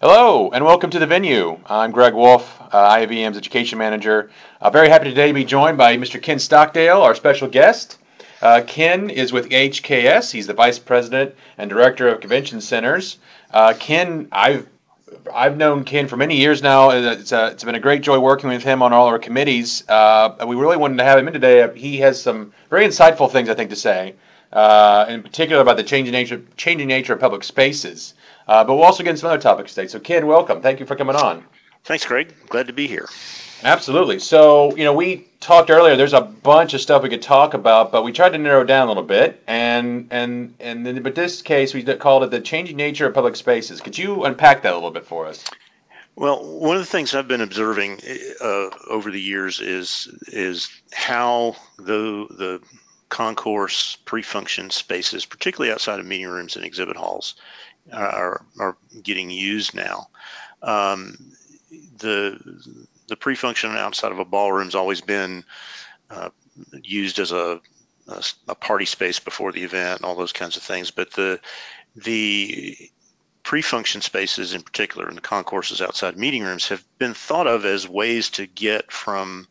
Hello, and welcome to the venue. I'm Greg Wolf, uh, education manager. Uh, very happy today to be joined by Mr. Ken Stockdell, our special guest. Uh, Ken is with HKS. He's the vice president and director of convention centers. Uh, Ken, I've I've known Ken for many years now. It's, uh, it's been a great joy working with him on all our committees. Uh, we really wanted to have him in today. He has some very insightful things, I think, to say, uh, in particular about the changing nature, changing nature of public spaces. Uh, but we'll also get into some other topics today. So, Ken, welcome. Thank you for coming on. Thanks, Greg. Glad to be here. Absolutely. So, you know, we talked earlier. There's a bunch of stuff we could talk about, but we tried to narrow down a little bit. And and and then, but this case we called it the changing nature of public spaces. Could you unpack that a little bit for us? Well, one of the things I've been observing uh, over the years is is how the the concourse pre-function spaces, particularly outside of meeting rooms and exhibit halls, are are getting used now. Um, the the pre-function outside of a ballroom has always been uh, used as a, a, a party space before the event, and all those kinds of things. But the the pre-function spaces in particular and the concourses outside meeting rooms have been thought of as ways to get from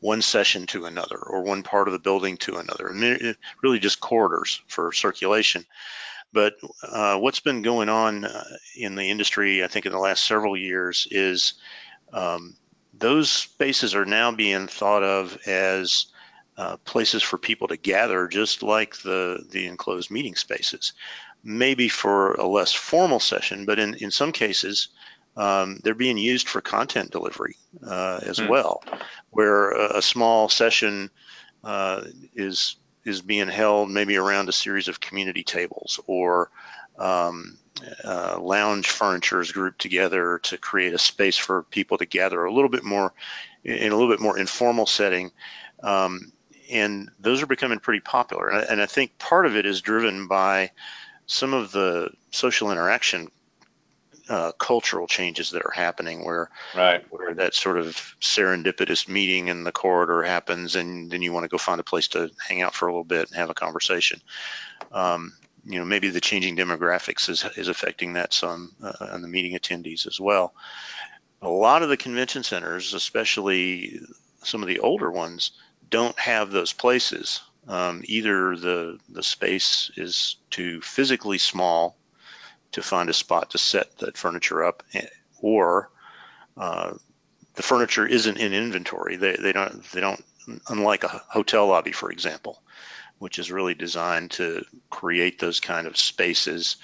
one session to another or one part of the building to another and really just corridors for circulation but uh, what's been going on uh, in the industry, I think, in the last several years is um, those spaces are now being thought of as uh, places for people to gather, just like the the enclosed meeting spaces. Maybe for a less formal session, but in in some cases, um, they're being used for content delivery uh, as hmm. well, where a, a small session uh, is is being held maybe around a series of community tables or um, uh, lounge furniture is grouped together to create a space for people to gather a little bit more in a little bit more informal setting. Um, and those are becoming pretty popular. And I, and I think part of it is driven by some of the social interaction uh, cultural changes that are happening where right. where that sort of serendipitous meeting in the corridor happens and then you want to go find a place to hang out for a little bit and have a conversation. Um, you know maybe the changing demographics is, is affecting that some uh, and the meeting attendees as well. A lot of the convention centers especially some of the older ones don't have those places. Um, either the the space is too physically small to find a spot to set that furniture up, eh, or uh, the furniture isn't in inventory. They, they don't they don't unlike a hotel lobby, for example, which is really designed to create those kind of spaces,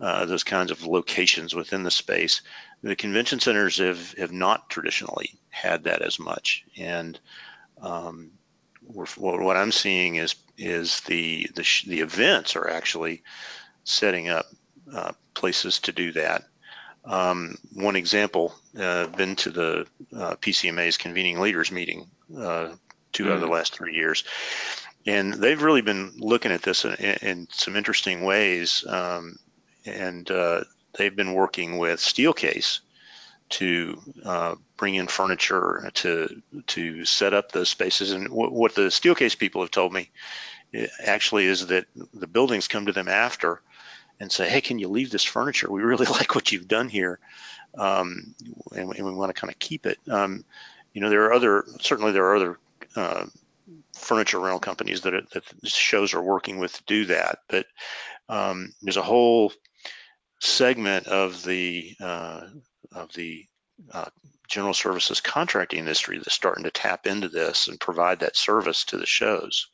uh, those kinds of locations within the space. The convention centers have have not traditionally had that as much, and um, what I'm seeing is is the the, the events are actually setting up uh, places to do that. Um, one example, uh, been to the uh, PCMA's convening leaders meeting uh, two mm. out of the mm. last three years, and they've really been looking at this in, in some interesting ways, um, and uh, they've been working with Steelcase to uh, bring in furniture to to set up those spaces. And w- what the Steelcase people have told me eh, actually is that the buildings come to them after and say, hey, can you leave this furniture? We really like what you've done here, um, and, and, we want to kind of keep it. Um, you know, there are other certainly there are other uh, furniture rental companies that, that shows are working with to do that, but um, there's a whole segment of the uh, of the uh, general services contracting industry that's starting to tap into this and provide that service to the shows,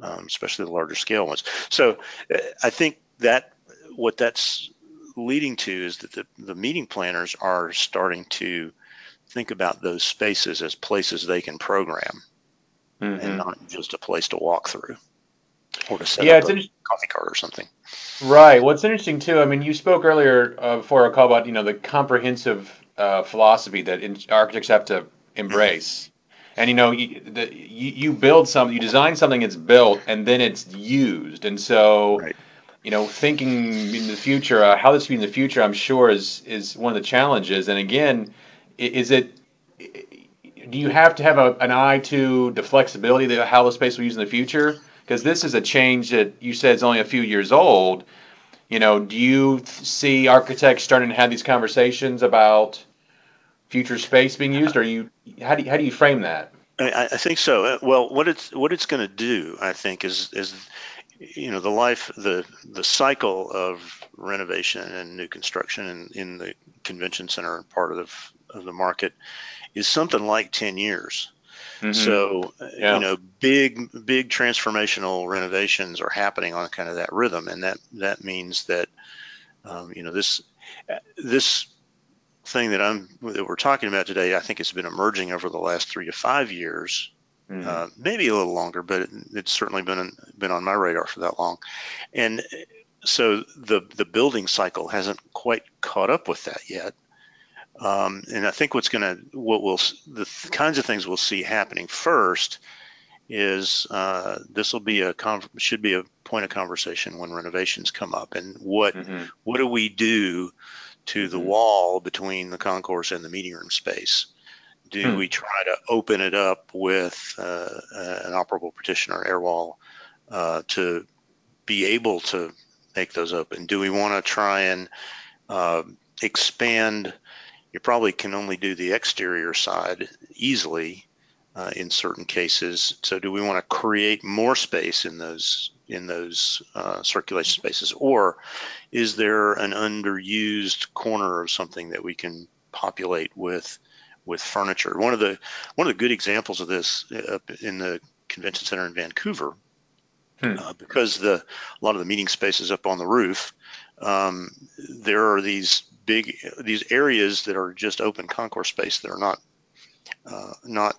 um, especially the larger scale ones. So uh, I think that what that's leading to is that the, the meeting planners are starting to think about those spaces as places they can program mm-hmm. and not just a place to walk through or to set yeah, up a coffee cart or something. Right. What's interesting too, I mean, you spoke earlier uh, before our call about you know the comprehensive uh, philosophy that in- architects have to embrace. Mm-hmm. And you know, you, the, you, you build something, you design something, it's built, and then it's used. And so, right you know, thinking in the future, uh, how this will be in the future, I'm sure is is one of the challenges. And again, is it do you have to have a, an eye to the flexibility that how the space will use in the future? Because this is a change that you said is only a few years old. You know, do you see architects starting to have these conversations about future space being used? Or you how do you, how do you frame that? I, I think so. Uh, Well, what it's what it's going to do, I think, is is you know the life the the cycle of renovation and new construction in, in the convention center part of the, of the market is something like 10 years. hmm So, uh, you know, big big transformational renovations are happening on kind of that rhythm, and that that means that um, you know this this thing that I'm that we're talking about today, I think has been emerging over the last three to five years, Mm. uh, maybe a little longer, but it, it's certainly been been on my radar for that long. And so the the building cycle hasn't quite caught up with that yet. Um, and I think what's going to what we'll the th- kinds of things we'll see happening first is uh, this will be a con- should be a point of conversation when renovations come up and what hmm what do we do to the hmm wall between the concourse and the meeting room space? Do Hmm. we try to open it up with uh, uh, an operable partition or air wall uh, to be able to make those open? Do we want to try and uh, expand? You probably can only do the exterior side easily uh, in certain cases. So, do we want to create more space in those in those uh, circulation spaces, or is there an underused corner of something that we can populate with with furniture? One of the one of the good examples of this uh, up in the convention center in Vancouver, Hmm. uh, because the a lot of the meeting spaces up on the roof. Um, there are these big these areas that are just open concourse space that are not uh, not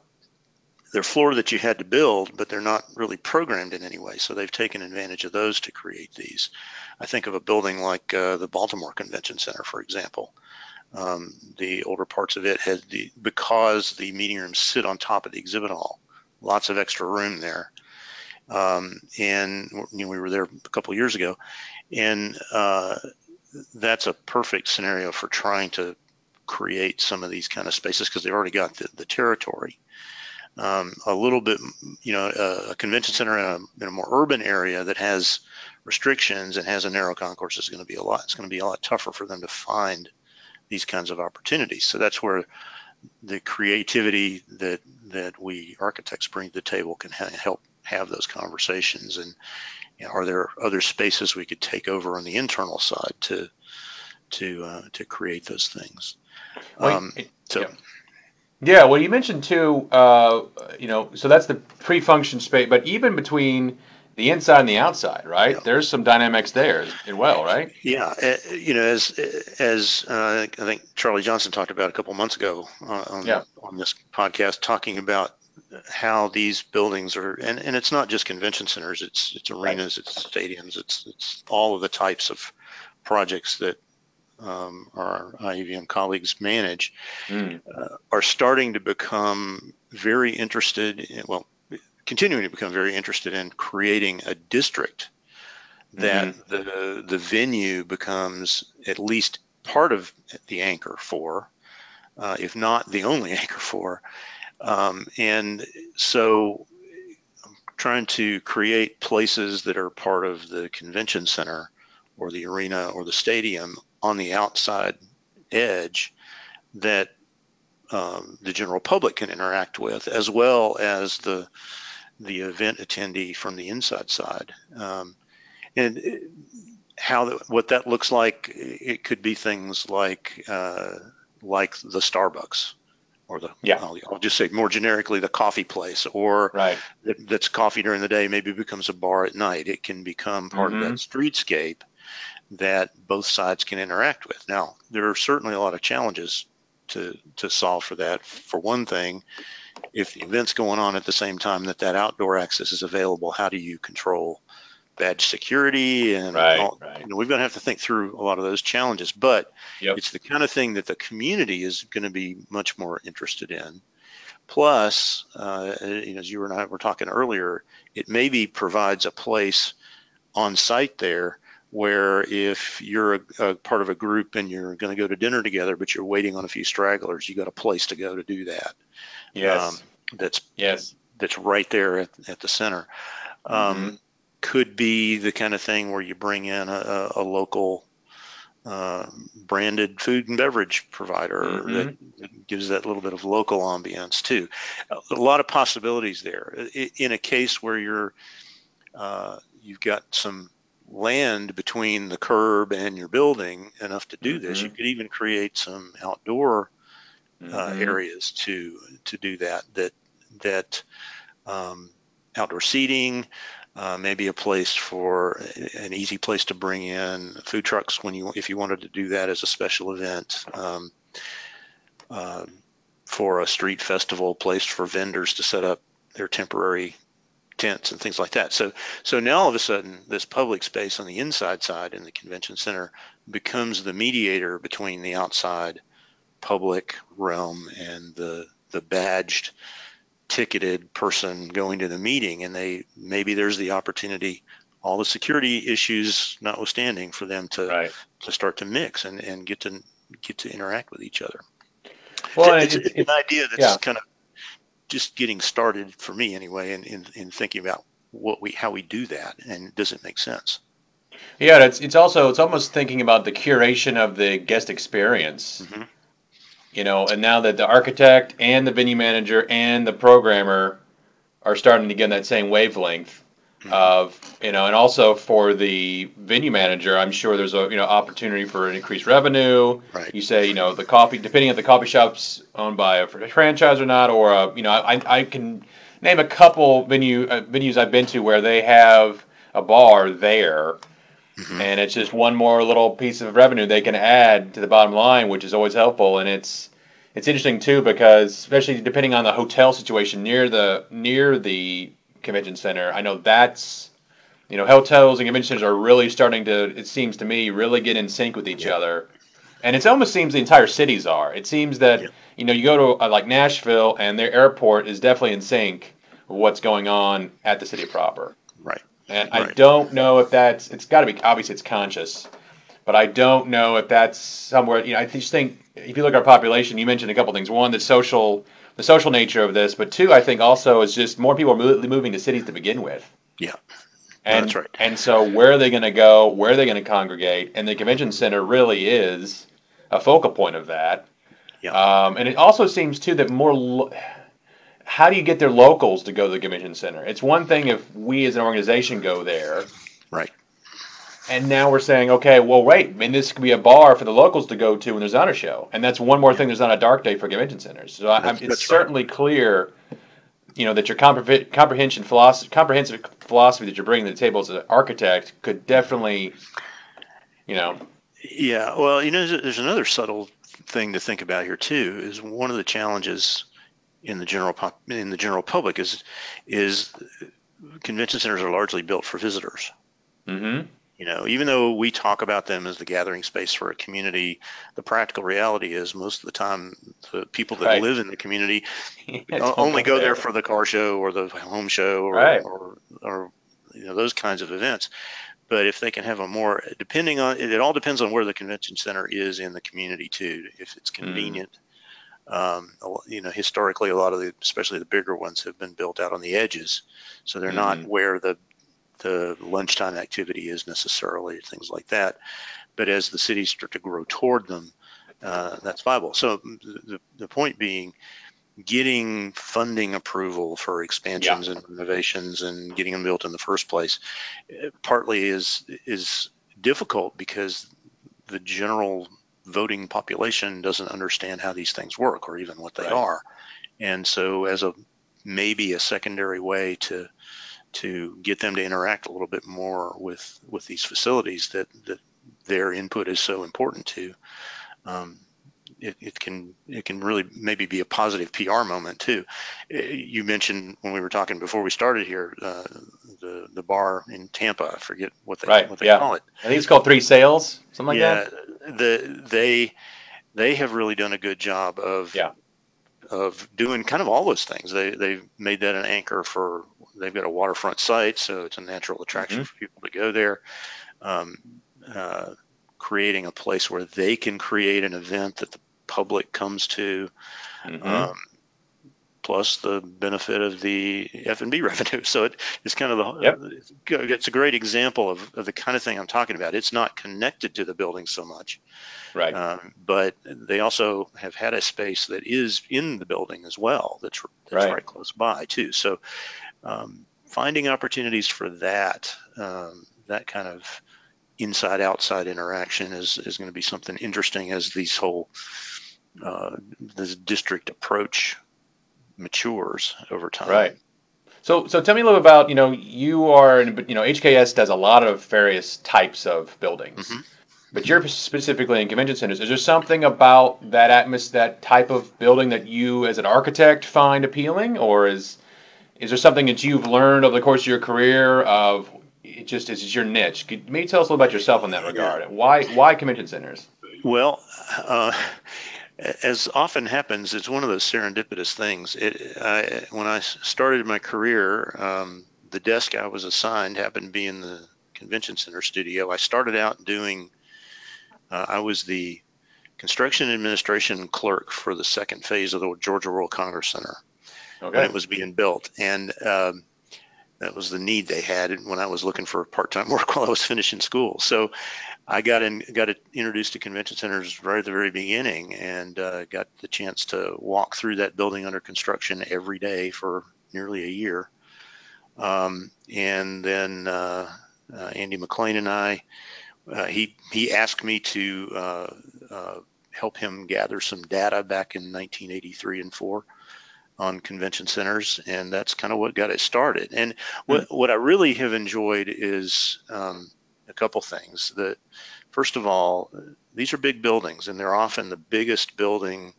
they're floor that you had to build, but they're not really programmed in any way. So they've taken advantage of those to create these. I think of a building like uh, the Baltimore Convention Center, for example. Um, the older parts of it had the because the meeting rooms sit on top of the exhibit hall, lots of extra room there. Um, and you know, we were there a couple years ago, and uh, that's a perfect scenario for trying to create some of these kind of spaces because they've already got the, the territory um, a little bit, you know, a, a convention center in a, in a more urban area that has restrictions and has a narrow concourse is going to be a lot. It's going to be a lot tougher for them to find these kinds of opportunities. So that's where the creativity that that we architects bring to the table can ha- help have those conversations. And you know, are there other spaces we could take over on the internal side to to uh, to create those things? Well, Um, it- so yeah. Yeah, well, you mentioned too, uh, you know, so that's the pre-function space, but even between the inside and the outside, yeah. right? There's some dynamics there as well, right? Yeah, uh, you know, as as uh, I think Charlie Johnson talked about a couple months ago uh, on Yeah, on this podcast, talking about how these buildings are, and, and it's not just convention centers, it's it's right. arenas, it's stadiums, it's it's all of the types of projects that um, our IAVM colleagues manage Mm. uh, are starting to become very interested, in, well, continuing to become very interested in creating a district that hmm the the venue becomes at least part of the anchor for, uh, if not the only anchor for. Um, and so, I'm trying to create places that are part of the convention center or the arena or the stadium on the outside edge that um, the general public can interact with, as well as the the event attendee from the inside side. Um, and how the, what that looks like, it could be things like uh, like the Starbucks or the Yeah, I'll, I'll just say more generically the coffee place, or right. that, that's coffee during the day, maybe becomes a bar at night. It can become part of that hmm streetscape that both sides can interact with. Now, there are certainly a lot of challenges to to solve for that. For one thing, if the event's going on at the same time that that outdoor access is available, how do you control badge security and Right, all? right. You know, we're going to have to think through a lot of those challenges, but Yep. it's the kind of thing that the community is going to be much more interested in. Plus, uh, you know, as you and I were talking earlier, it maybe provides a place on site there where if you're a, a part of a group and you're going to go to dinner together, but you're waiting on a few stragglers, you got a place to go to do that. Um, that's yes. that's right there at, at the center. Um, could be the kind of thing where you bring in a, a local uh, branded food and beverage provider mm-hmm. that gives that little bit of local ambiance too. A lot of possibilities there. In a case where you're uh, you've got some land between the curb and your building enough to do mm-hmm. this, you could even create some outdoor uh, mm-hmm. areas to to do that. That that um, outdoor seating, uh, maybe a place for an easy place to bring in food trucks when you if you wanted to do that as a special event. Um, uh, for a street festival place for vendors to set up their temporary tents and things like that. So so now all of a sudden this public space on the inside side in the convention center becomes the mediator between the outside public realm and the the badged ticketed person going to the meeting and they maybe there's the opportunity all the security issues notwithstanding for them to right. to start to mix and, and get to get to interact with each other well it's, it's, it's an idea that's yeah. kind of just getting started for me anyway in, in, in thinking about what we how we do that and does it make sense yeah it's it's also it's almost thinking about the curation of the guest experience mm-hmm you know, and now that the architect and the venue manager and the programmer are starting to get that same wavelength. Of, you know, and also for the venue manager, I'm sure there's a, you know, opportunity for an increased revenue. Right. You say, you know, the coffee, depending if the coffee shop's owned by a franchise or not, or, a, you know, I, I can name a couple venue uh, venues I've been to where they have a bar there Mm-hmm. And it's just one more little piece of revenue they can add to the bottom line, which is always helpful. And it's it's interesting too because especially depending on the hotel situation near the near the convention center, I know that's you know hotels and convention centers are really starting to it seems to me really get in sync with each yeah. other. And it almost seems the entire cities are. It seems that yeah. you know you go to uh, like Nashville and their airport is definitely in sync with what's going on at the city proper. Right. And right. I don't know if that's it's got to be obviously it's conscious, but I don't know if that's somewhere. You know, I just think if you look at our population, you mentioned a couple things. One, the social the social nature of this, but two, I think also is just more people are moving to cities to begin with. Yeah. And, that's right. And so where are they going to go? Where are they going to congregate? And the convention center really is a focal point of that. Yeah. Um, and it also seems too that more. Lo- how do you get their locals to go to the convention center? It's one thing if we as an organization go there. Right. And now we're saying, okay, well, wait, I mean, this could be a bar for the locals to go to when there's not a show. And that's one more thing there's not a dark day for convention centers. So I, it's certainly clear, you know, that your compre- comprehension philosophy, comprehensive philosophy that you're bringing to the table as an architect could definitely, you know. Yeah, well, you know, there's another subtle thing to think about here too. Is one of the challenges in the general pop, in the general public is is convention centers are largely built for visitors. Mm-hmm. You know, even though we talk about them as the gathering space for a community, the practical reality is most of the time the people that right. live in the community only go there. for the car show or the home show or, right. or, or you know those kinds of events. But if they can have a more, depending on, it all depends on where the convention center is in the community too. If it's mm. convenient, mm um, you know, historically, a lot of the, especially the bigger ones, have been built out on the edges, so they're mm-hmm. not where the the lunchtime activity is necessarily, things like that. But as the cities start to grow toward them, uh, that's viable. So the, the point being, getting funding approval for expansions yeah. and renovations and getting them built in the first place, uh, partly is is difficult because the general voting population doesn't understand how these things work or even what they right. are. And so as a maybe a secondary way to to get them to interact a little bit more with with these facilities that that their input is so important to um, it, it, can it can really maybe be a positive PR moment too. Eh, you mentioned when we were talking before we started here uh, the the bar in Tampa. I forget what they right. what they yeah. call it. I think it's called Three Sails, something like yeah, that. The they they have really done a good job of yeah. Of doing kind of all those things. They they've made that an anchor for they've got a waterfront site, so it's a natural attraction mm-hmm. for people to go there. Um, uh, creating a place where they can create an event that the public comes to. Mm-hmm. Um, plus the benefit of the F&B revenue. So it, it's kind of the Yep. it's a great example of, of the kind of thing I'm talking about. It's not connected to the building so much, Right. um, but they also have had a space that is in the building as well. That's that's Right. right, close by too. So um, finding opportunities for that um, that kind of inside outside interaction is is going to be something interesting as these whole uh, this district approach matures over time. Right. So, so tell me a little about, you know, you are, in you know, HKS does a lot of various types of buildings, Mhm. but you're specifically in convention centers. Is there something about that atmos, that type of building that you, as an architect, find appealing, or is is there something that you've learned over the course of your career of it just is your niche? Could maybe tell us a little about yourself in that regard. Why why convention centers? Well, uh, as often happens, it's one of those serendipitous things. It, I, when I started my career, um, the desk I was assigned happened to be in the convention center studio. I started out doing, uh, I was the construction administration clerk for the second phase of the Georgia World Congress Center when it was being built. And um, that was the need they had when I was looking for part-time work while I was finishing school. So I got in, got introduced to convention centers right at the very beginning, and uh, got the chance to walk through that building under construction every day for nearly a year. Um, and then uh, uh, Andy McLean and I, uh, he he asked me to uh, uh, help him gather some data back in 1983 and four on convention centers, and that's kind of what got it started. And what what I really have enjoyed is um, a couple things. That first of all, these are big buildings, and they're often the biggest building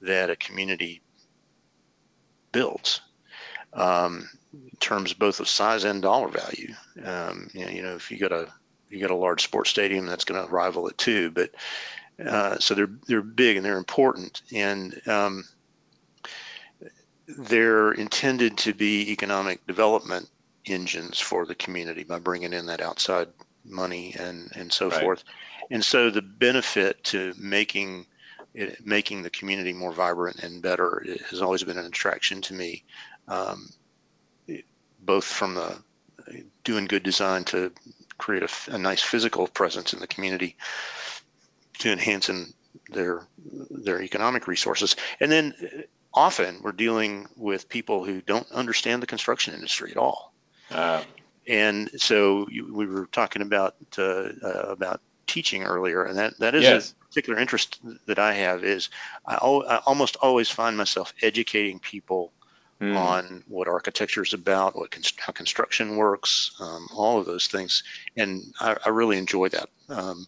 that a community builds. Um, in terms both of size and dollar value. Um, you, know, you know, if you got a you got a large sports stadium, that's going to rival it too. But uh, so they're they're big and they're important, and um, they're intended to be economic development engines for the community by bringing in that outside money and and so Right. forth. And so the benefit to making it, making the community more vibrant and better has always been an attraction to me, um, both from the doing good design to create a, a nice physical presence in the community to enhancing their their economic resources, and then often we're dealing with people who don't understand the construction industry at all. Uh, And so you, we were talking about uh, uh, about teaching earlier, and that that is Yes. a particular interest that I have. Is I, al- I almost always find myself educating people hmm. on what architecture is about, what const- how construction works, um, all of those things, and I, I really enjoy that. Um,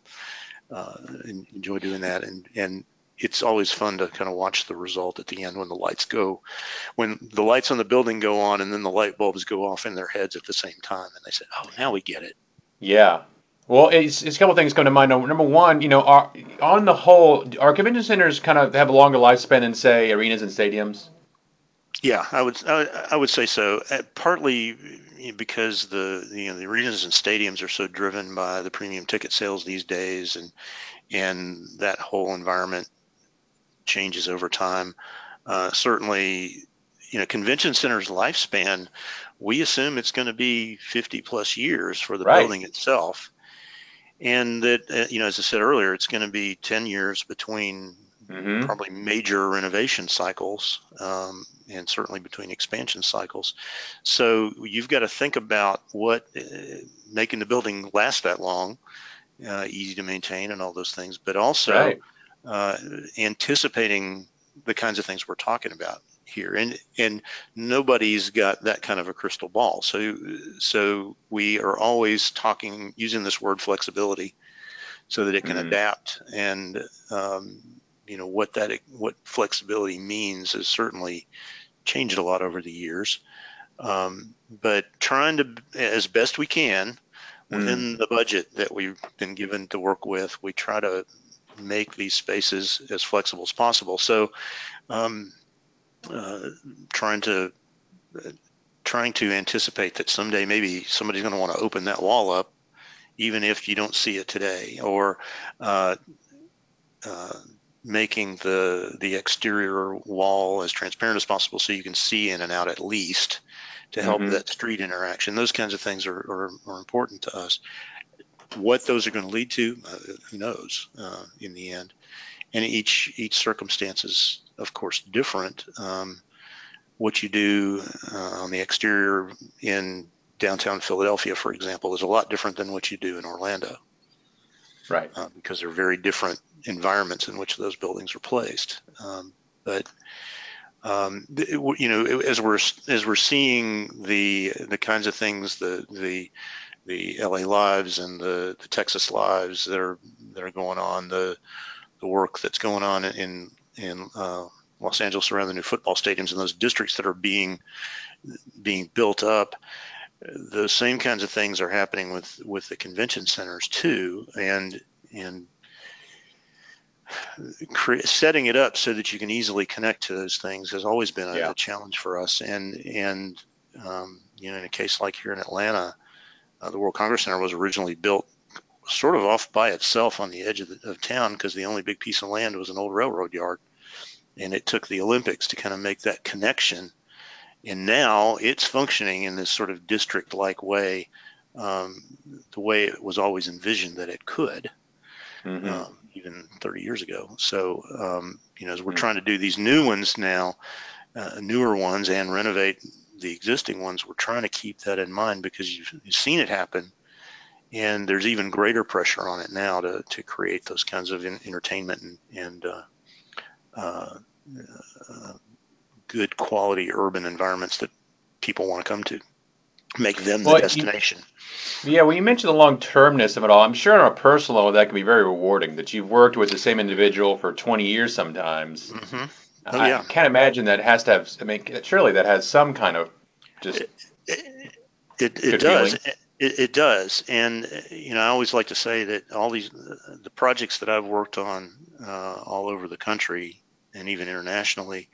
uh, enjoy doing that, and and it's always fun to kind of watch the result at the end when the lights go, when the lights on the building go on, and then the light bulbs go off in their heads at the same time, and they say, "Oh, now we get it." Yeah. Well, it's, it's a couple things come to mind. Number one, you know, are, on the whole, our convention centers kind of have a longer lifespan than, say, arenas and stadiums? Yeah, I would I, I would say so. Uh, partly because the you know the arenas and stadiums are so driven by the premium ticket sales these days, and and that whole environment changes over time. Uh, certainly, you know, convention center's lifespan, we assume it's going to be 50 plus years for the Right. building itself, and that uh, you know, as I said earlier, it's going to be 10 years between Mm-hmm. probably major renovation cycles um, and certainly between expansion cycles. So you've got to think about what uh, making the building last that long, uh, easy to maintain, and all those things, but also Right. Uh, anticipating the kinds of things we're talking about here. And and nobody's got that kind of a crystal ball. So so we are always talking using this word flexibility so that it can Mhm. adapt and um, you know what that what flexibility means has certainly changed a lot over the years um, but trying to as best we can Mm. within the budget that we've been given to work with we try to make these spaces as flexible as possible so um, uh, trying to trying to anticipate that someday maybe somebody's going to want to open that wall up even if you don't see it today or uh, uh, making the the exterior wall as transparent as possible so you can see in and out at least to help mm-hmm. that street interaction. Those kinds of things are, are, are important to us. What those are going to lead to, uh, who knows uh, in the end. And each each circumstance is, of course, different. Um, what you do uh, on the exterior in downtown Philadelphia, for example, is a lot different than what you do in Orlando. Right. Uh, because they're very different environments in which those buildings are placed. Um, but um, you know, as we're as we're seeing the the kinds of things the the the LA lives and the, the Texas lives that are that are going on, the the work that's going on in in uh, Los Angeles around the new football stadiums and those districts that are being being built up. Those same kinds of things are happening with with the convention centers too, and and setting it up so that you can easily connect to those things has always been a, yeah. a challenge for us. And and um, you know, in a case like here in Atlanta, the World Congress Center was originally built sort of off by itself on the edge of, the, of town because the only big piece of land was an old railroad yard, and it took the Olympics to kind of make that connection. And now it's functioning in this sort of district-like way, um, the way it was always envisioned that it could. Mm-hmm. Um, even 30 years ago. So, um, you know, as we're mm-hmm. trying to do these new ones now, uh, newer ones, and renovate the existing ones, we're trying to keep that in mind because you've, you've seen it happen. And there's even greater pressure on it now to, to create those kinds of in, entertainment and, and uh, uh, uh good quality urban environments that people want to come to, make them the well, destination. You, yeah, well, you mentioned the long termness of it all. I'm sure on a personal level that can be very rewarding. That you've worked with the same individual for 20 years sometimes. Mm-hmm. Oh, I can't imagine that has to have. I mean, surely that has some kind of just. It, it, it does. It, it, does, and you know, I always like to say that all these the projects that I've worked on uh, all over the country and even internationally,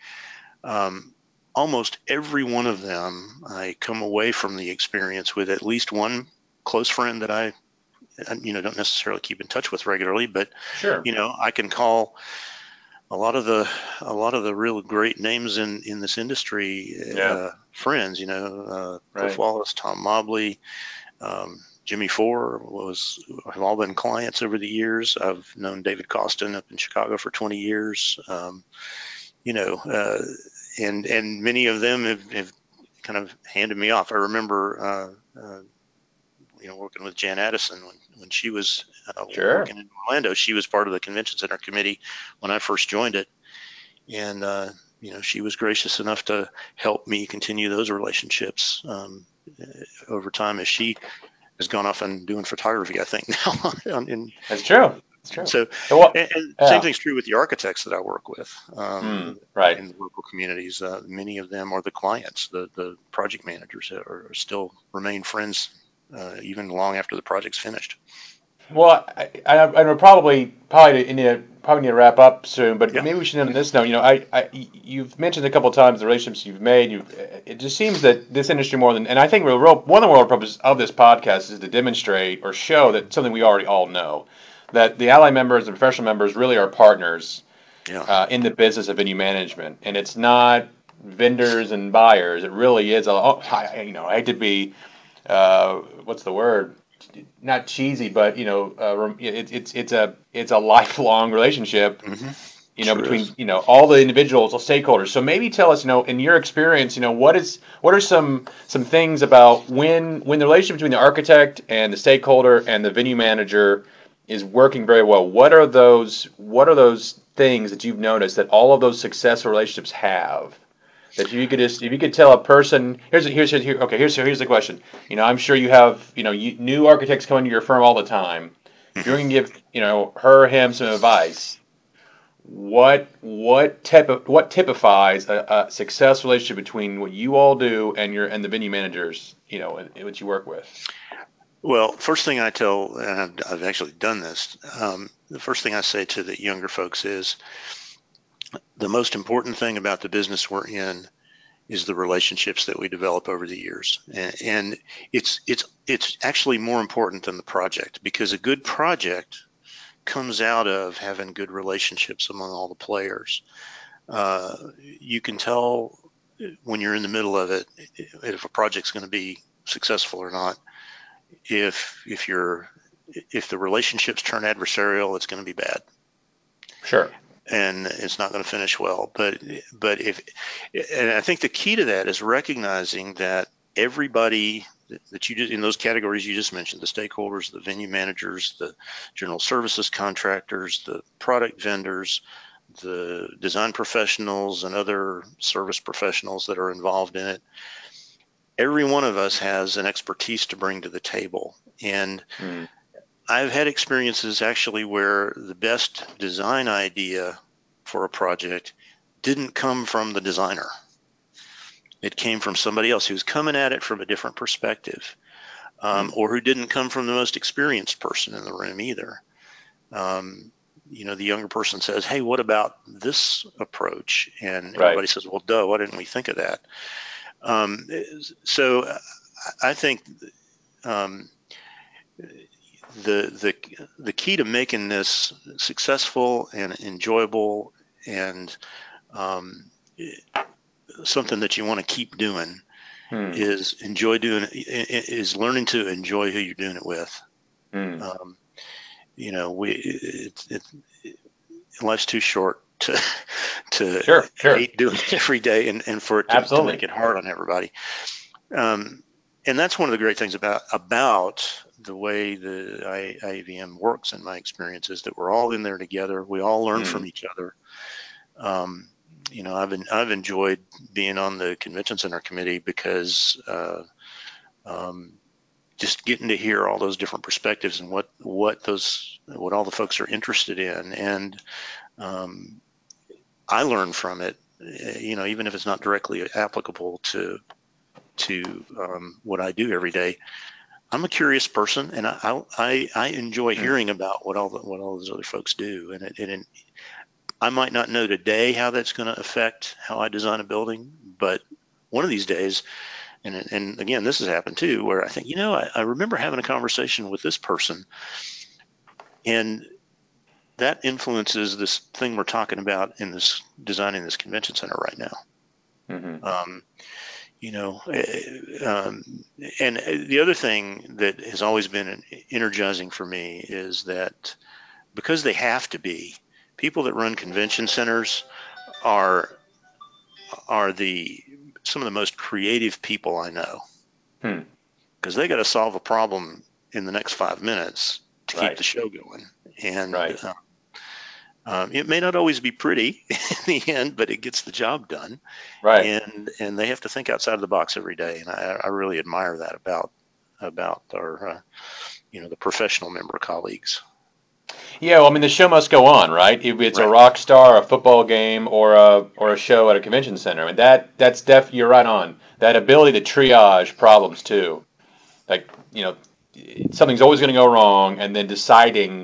um, almost every one of them, I come away from the experience with at least one close friend that I, you know, don't necessarily keep in touch with regularly, but sure. you know, I can call a lot of the a lot of the real great names in in this industry yeah. uh, friends. You know, uh, right. Cliff Wallace, Tom Mobley. Um, Jimmy Four was have all been clients over the years. I've known David Kostin up in Chicago for 20 years. Um, you know, uh, and and many of them have, have kind of handed me off. I remember uh, uh, you know, working with Jan Addison when, when she was uh, sure. working in Orlando. She was part of the convention center committee when I first joined it, and uh, you know, she was gracious enough to help me continue those relationships um, over time as she has gone off and doing photography. I think now. in, That's true. That's true. So, well, and, and yeah. same thing's true with the architects that I work with, um, mm, right, in the local communities. Uh, many of them are the clients, the the project managers are, are still remain friends uh, even long after the project's finished. Well, I, I, I probably probably need to, probably need to wrap up soon, but yeah. maybe we should end on this note. You know, I, I you've mentioned a couple of times the relationships you've made. You, it just seems that this industry more than, and I think real, one of the real purposes of this podcast is to demonstrate or show that something we already all know, that the ally members and professional members really are partners yeah. uh, in the business of venue management, and it's not vendors and buyers. It really is a, oh, I, you know, I hate to be uh, what's the word? Not cheesy, but you know, uh, it, it's it's a it's a lifelong relationship. Mm-hmm. You know, between is. you know all the individuals, all stakeholders. So maybe tell us, you know, in your experience, you know, what is what are some some things about when when the relationship between the architect and the stakeholder and the venue manager is working very well. What are those what are those things that you've noticed that all of those successful relationships have? That if you could just if you could tell a person here's here's here okay here's here's the question. You know I'm sure you have you know you, new architects coming to your firm all the time. If you're gonna give you know her or him some advice. What what type of what typifies a, a successful relationship between what you all do and your and the venue managers you know and what you work with? Well, first thing I tell, and I've, I've actually done this, um, the first thing I say to the younger folks is, the most important thing about the business we're in is the relationships that we develop over the years and, it's it's it's actually more important than the project because a good project comes out of having good relationships among all the players. Uh, you can tell when you're in the middle of it if a project's going to be successful or not. If if you're if the relationships turn adversarial, it's going to be bad. Sure. And it's not going to finish well. But but if and I think the key to that is recognizing that everybody that you did in those categories you just mentioned the stakeholders the venue managers the general services contractors the product vendors the design professionals and other service professionals that are involved in it every one of us has an expertise to bring to the table and mm. I've had experiences actually where the best design idea for a project didn't come from the designer it came from somebody else who's coming at it from a different perspective, um, or who didn't come from the most experienced person in the room either. Um, you know, the younger person says, "Hey, what about this approach?" And right. everybody says, "Well, duh, why didn't we think of that?" Um, so, I think um, the the the key to making this successful and enjoyable and um, something that you want to keep doing hmm. is enjoy doing is learning to enjoy who you're doing it with. Hmm. Um, you know, we it, it, it, life's too short to to sure, sure. hate doing it every day and, and for it to, to make it hard on everybody. Um, and that's one of the great things about about the way the I, IAVM works in my experience is that we're all in there together. We all learn mm. from each other. Um, you know, I've been, I've enjoyed being on the convention center committee because uh, um, just getting to hear all those different perspectives and what what those what all the folks are interested in, and um, I learn from it. You know, even if it's not directly applicable to to um, what I do every day. I'm a curious person, and I I, I enjoy hmm. hearing about what all the, what all those other folks do, and it, it I might not know today how that's going to affect how I design a building, but one of these days, and, and again, this has happened too, where I think, you know, I, I remember having a conversation with this person, and that influences this thing we're talking about in this designing this convention center right now. Mm-hmm. Um, you know, eh, um, and the other thing that has always been energizing for me is that because they have to be, people that run convention centers are are the some of the most creative people I know. Because hmm. they got to solve a problem in the next five minutes to right. keep the show going, and right. uh, um, it may not always be pretty in the end, but it gets the job done. Right. And and they have to think outside of the box every day, and I, I really admire that about about our uh, you know the professional member colleagues. Yeah, well, I mean, the show must go on, right? If it's right. a rock star, a football game, or a or a show at a convention center, I mean, that that's def. You're right on. That ability to triage problems too, like you know, something's always going to go wrong, and then deciding,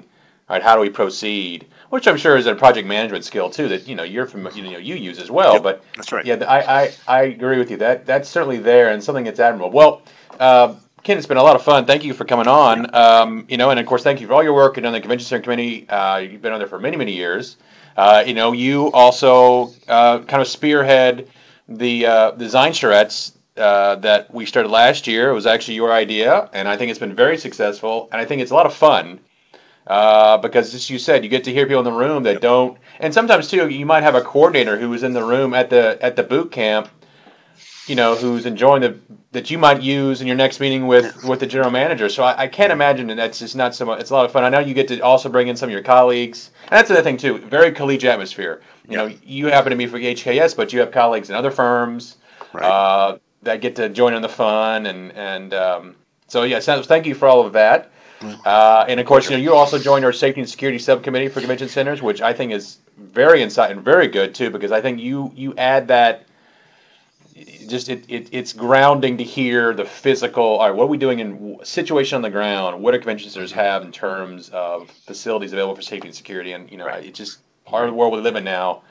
all right, how do we proceed? Which I'm sure is a project management skill too that you know you're from you know you use as well. Yep, but that's right. Yeah, I, I I agree with you. That that's certainly there and something that's admirable. Well. Uh, Ken, it's been a lot of fun. Thank you for coming on. Um, you know, and of course, thank you for all your work and on the convention center committee. Uh, you've been on there for many, many years. Uh, you know, you also uh, kind of spearhead the uh, design charrettes uh, that we started last year. It was actually your idea, and I think it's been very successful. And I think it's a lot of fun uh, because, as you said, you get to hear people in the room that don't. And sometimes too, you might have a coordinator who was in the room at the at the boot camp you know, who's enjoying the that you might use in your next meeting with with the general manager. So I, I can't imagine that that's just not so much. It's a lot of fun. I know you get to also bring in some of your colleagues, and that's the other thing too. Very collegiate atmosphere. You know, you happen to be for HKS, but you have colleagues in other firms right. uh, that get to join in the fun, and and um, so yeah. So thank you for all of that. Uh, and of course, you know, you also joined our safety and security subcommittee for convention centers, which I think is very insightful and very good too, because I think you you add that just it, it, it's grounding to hear the physical. All right, what are we doing in situation on the ground? What do convention centers have in terms of facilities available for safety and security? And you know, right. it's just part of the world we live in now.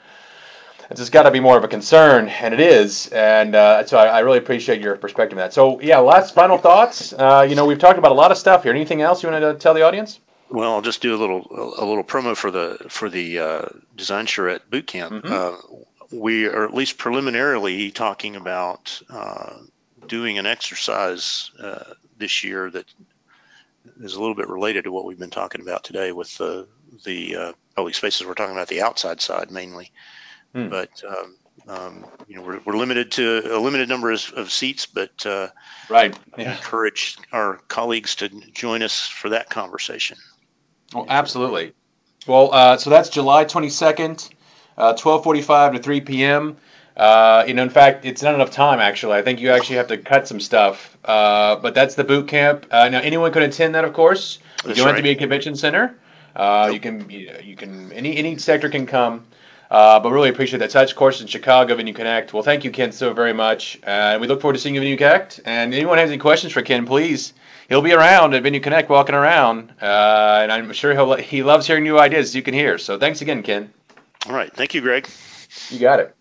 It's just got to be more of a concern, and it is. And uh, so I, I, really appreciate your perspective on that. So yeah, last final thoughts. Uh, you know, we've talked about a lot of stuff here. Anything else you want to tell the audience? Well, I'll just do a little a little promo for the for the uh, Design Charrette boot camp. Mm-hmm. Uh, we are at least preliminarily talking about uh, doing an exercise uh, this year that is a little bit related to what we've been talking about today with the the uh, public spaces. We're talking about the outside side mainly, Hmm. but um, um, you know we're, we're limited to a limited number of, of seats, but uh, Right. I Yeah. encourage our colleagues to join us for that conversation. Well, absolutely. Well, uh, so that's July 22nd, uh, 12:45 to 3 p.m. Uh, you know, in fact, it's not enough time actually. I think you actually have to cut some stuff. Uh, but that's the boot camp. Uh, now, anyone can attend that, of course. You That's don't have to be a convention center. Uh, Nope. You can, you, you can, any any sector can come. Uh, but really appreciate that. Touch course in Chicago, Venue Connect. Well, thank you, Ken, so very much. Uh, we look forward to seeing you at Venue Connect. And anyone has any questions for Ken, please. He'll be around at Venue Connect, walking around, uh, and I'm sure he'll he loves hearing new ideas. You can hear. So thanks again, Ken. All right. Thank you, Greg. You got it.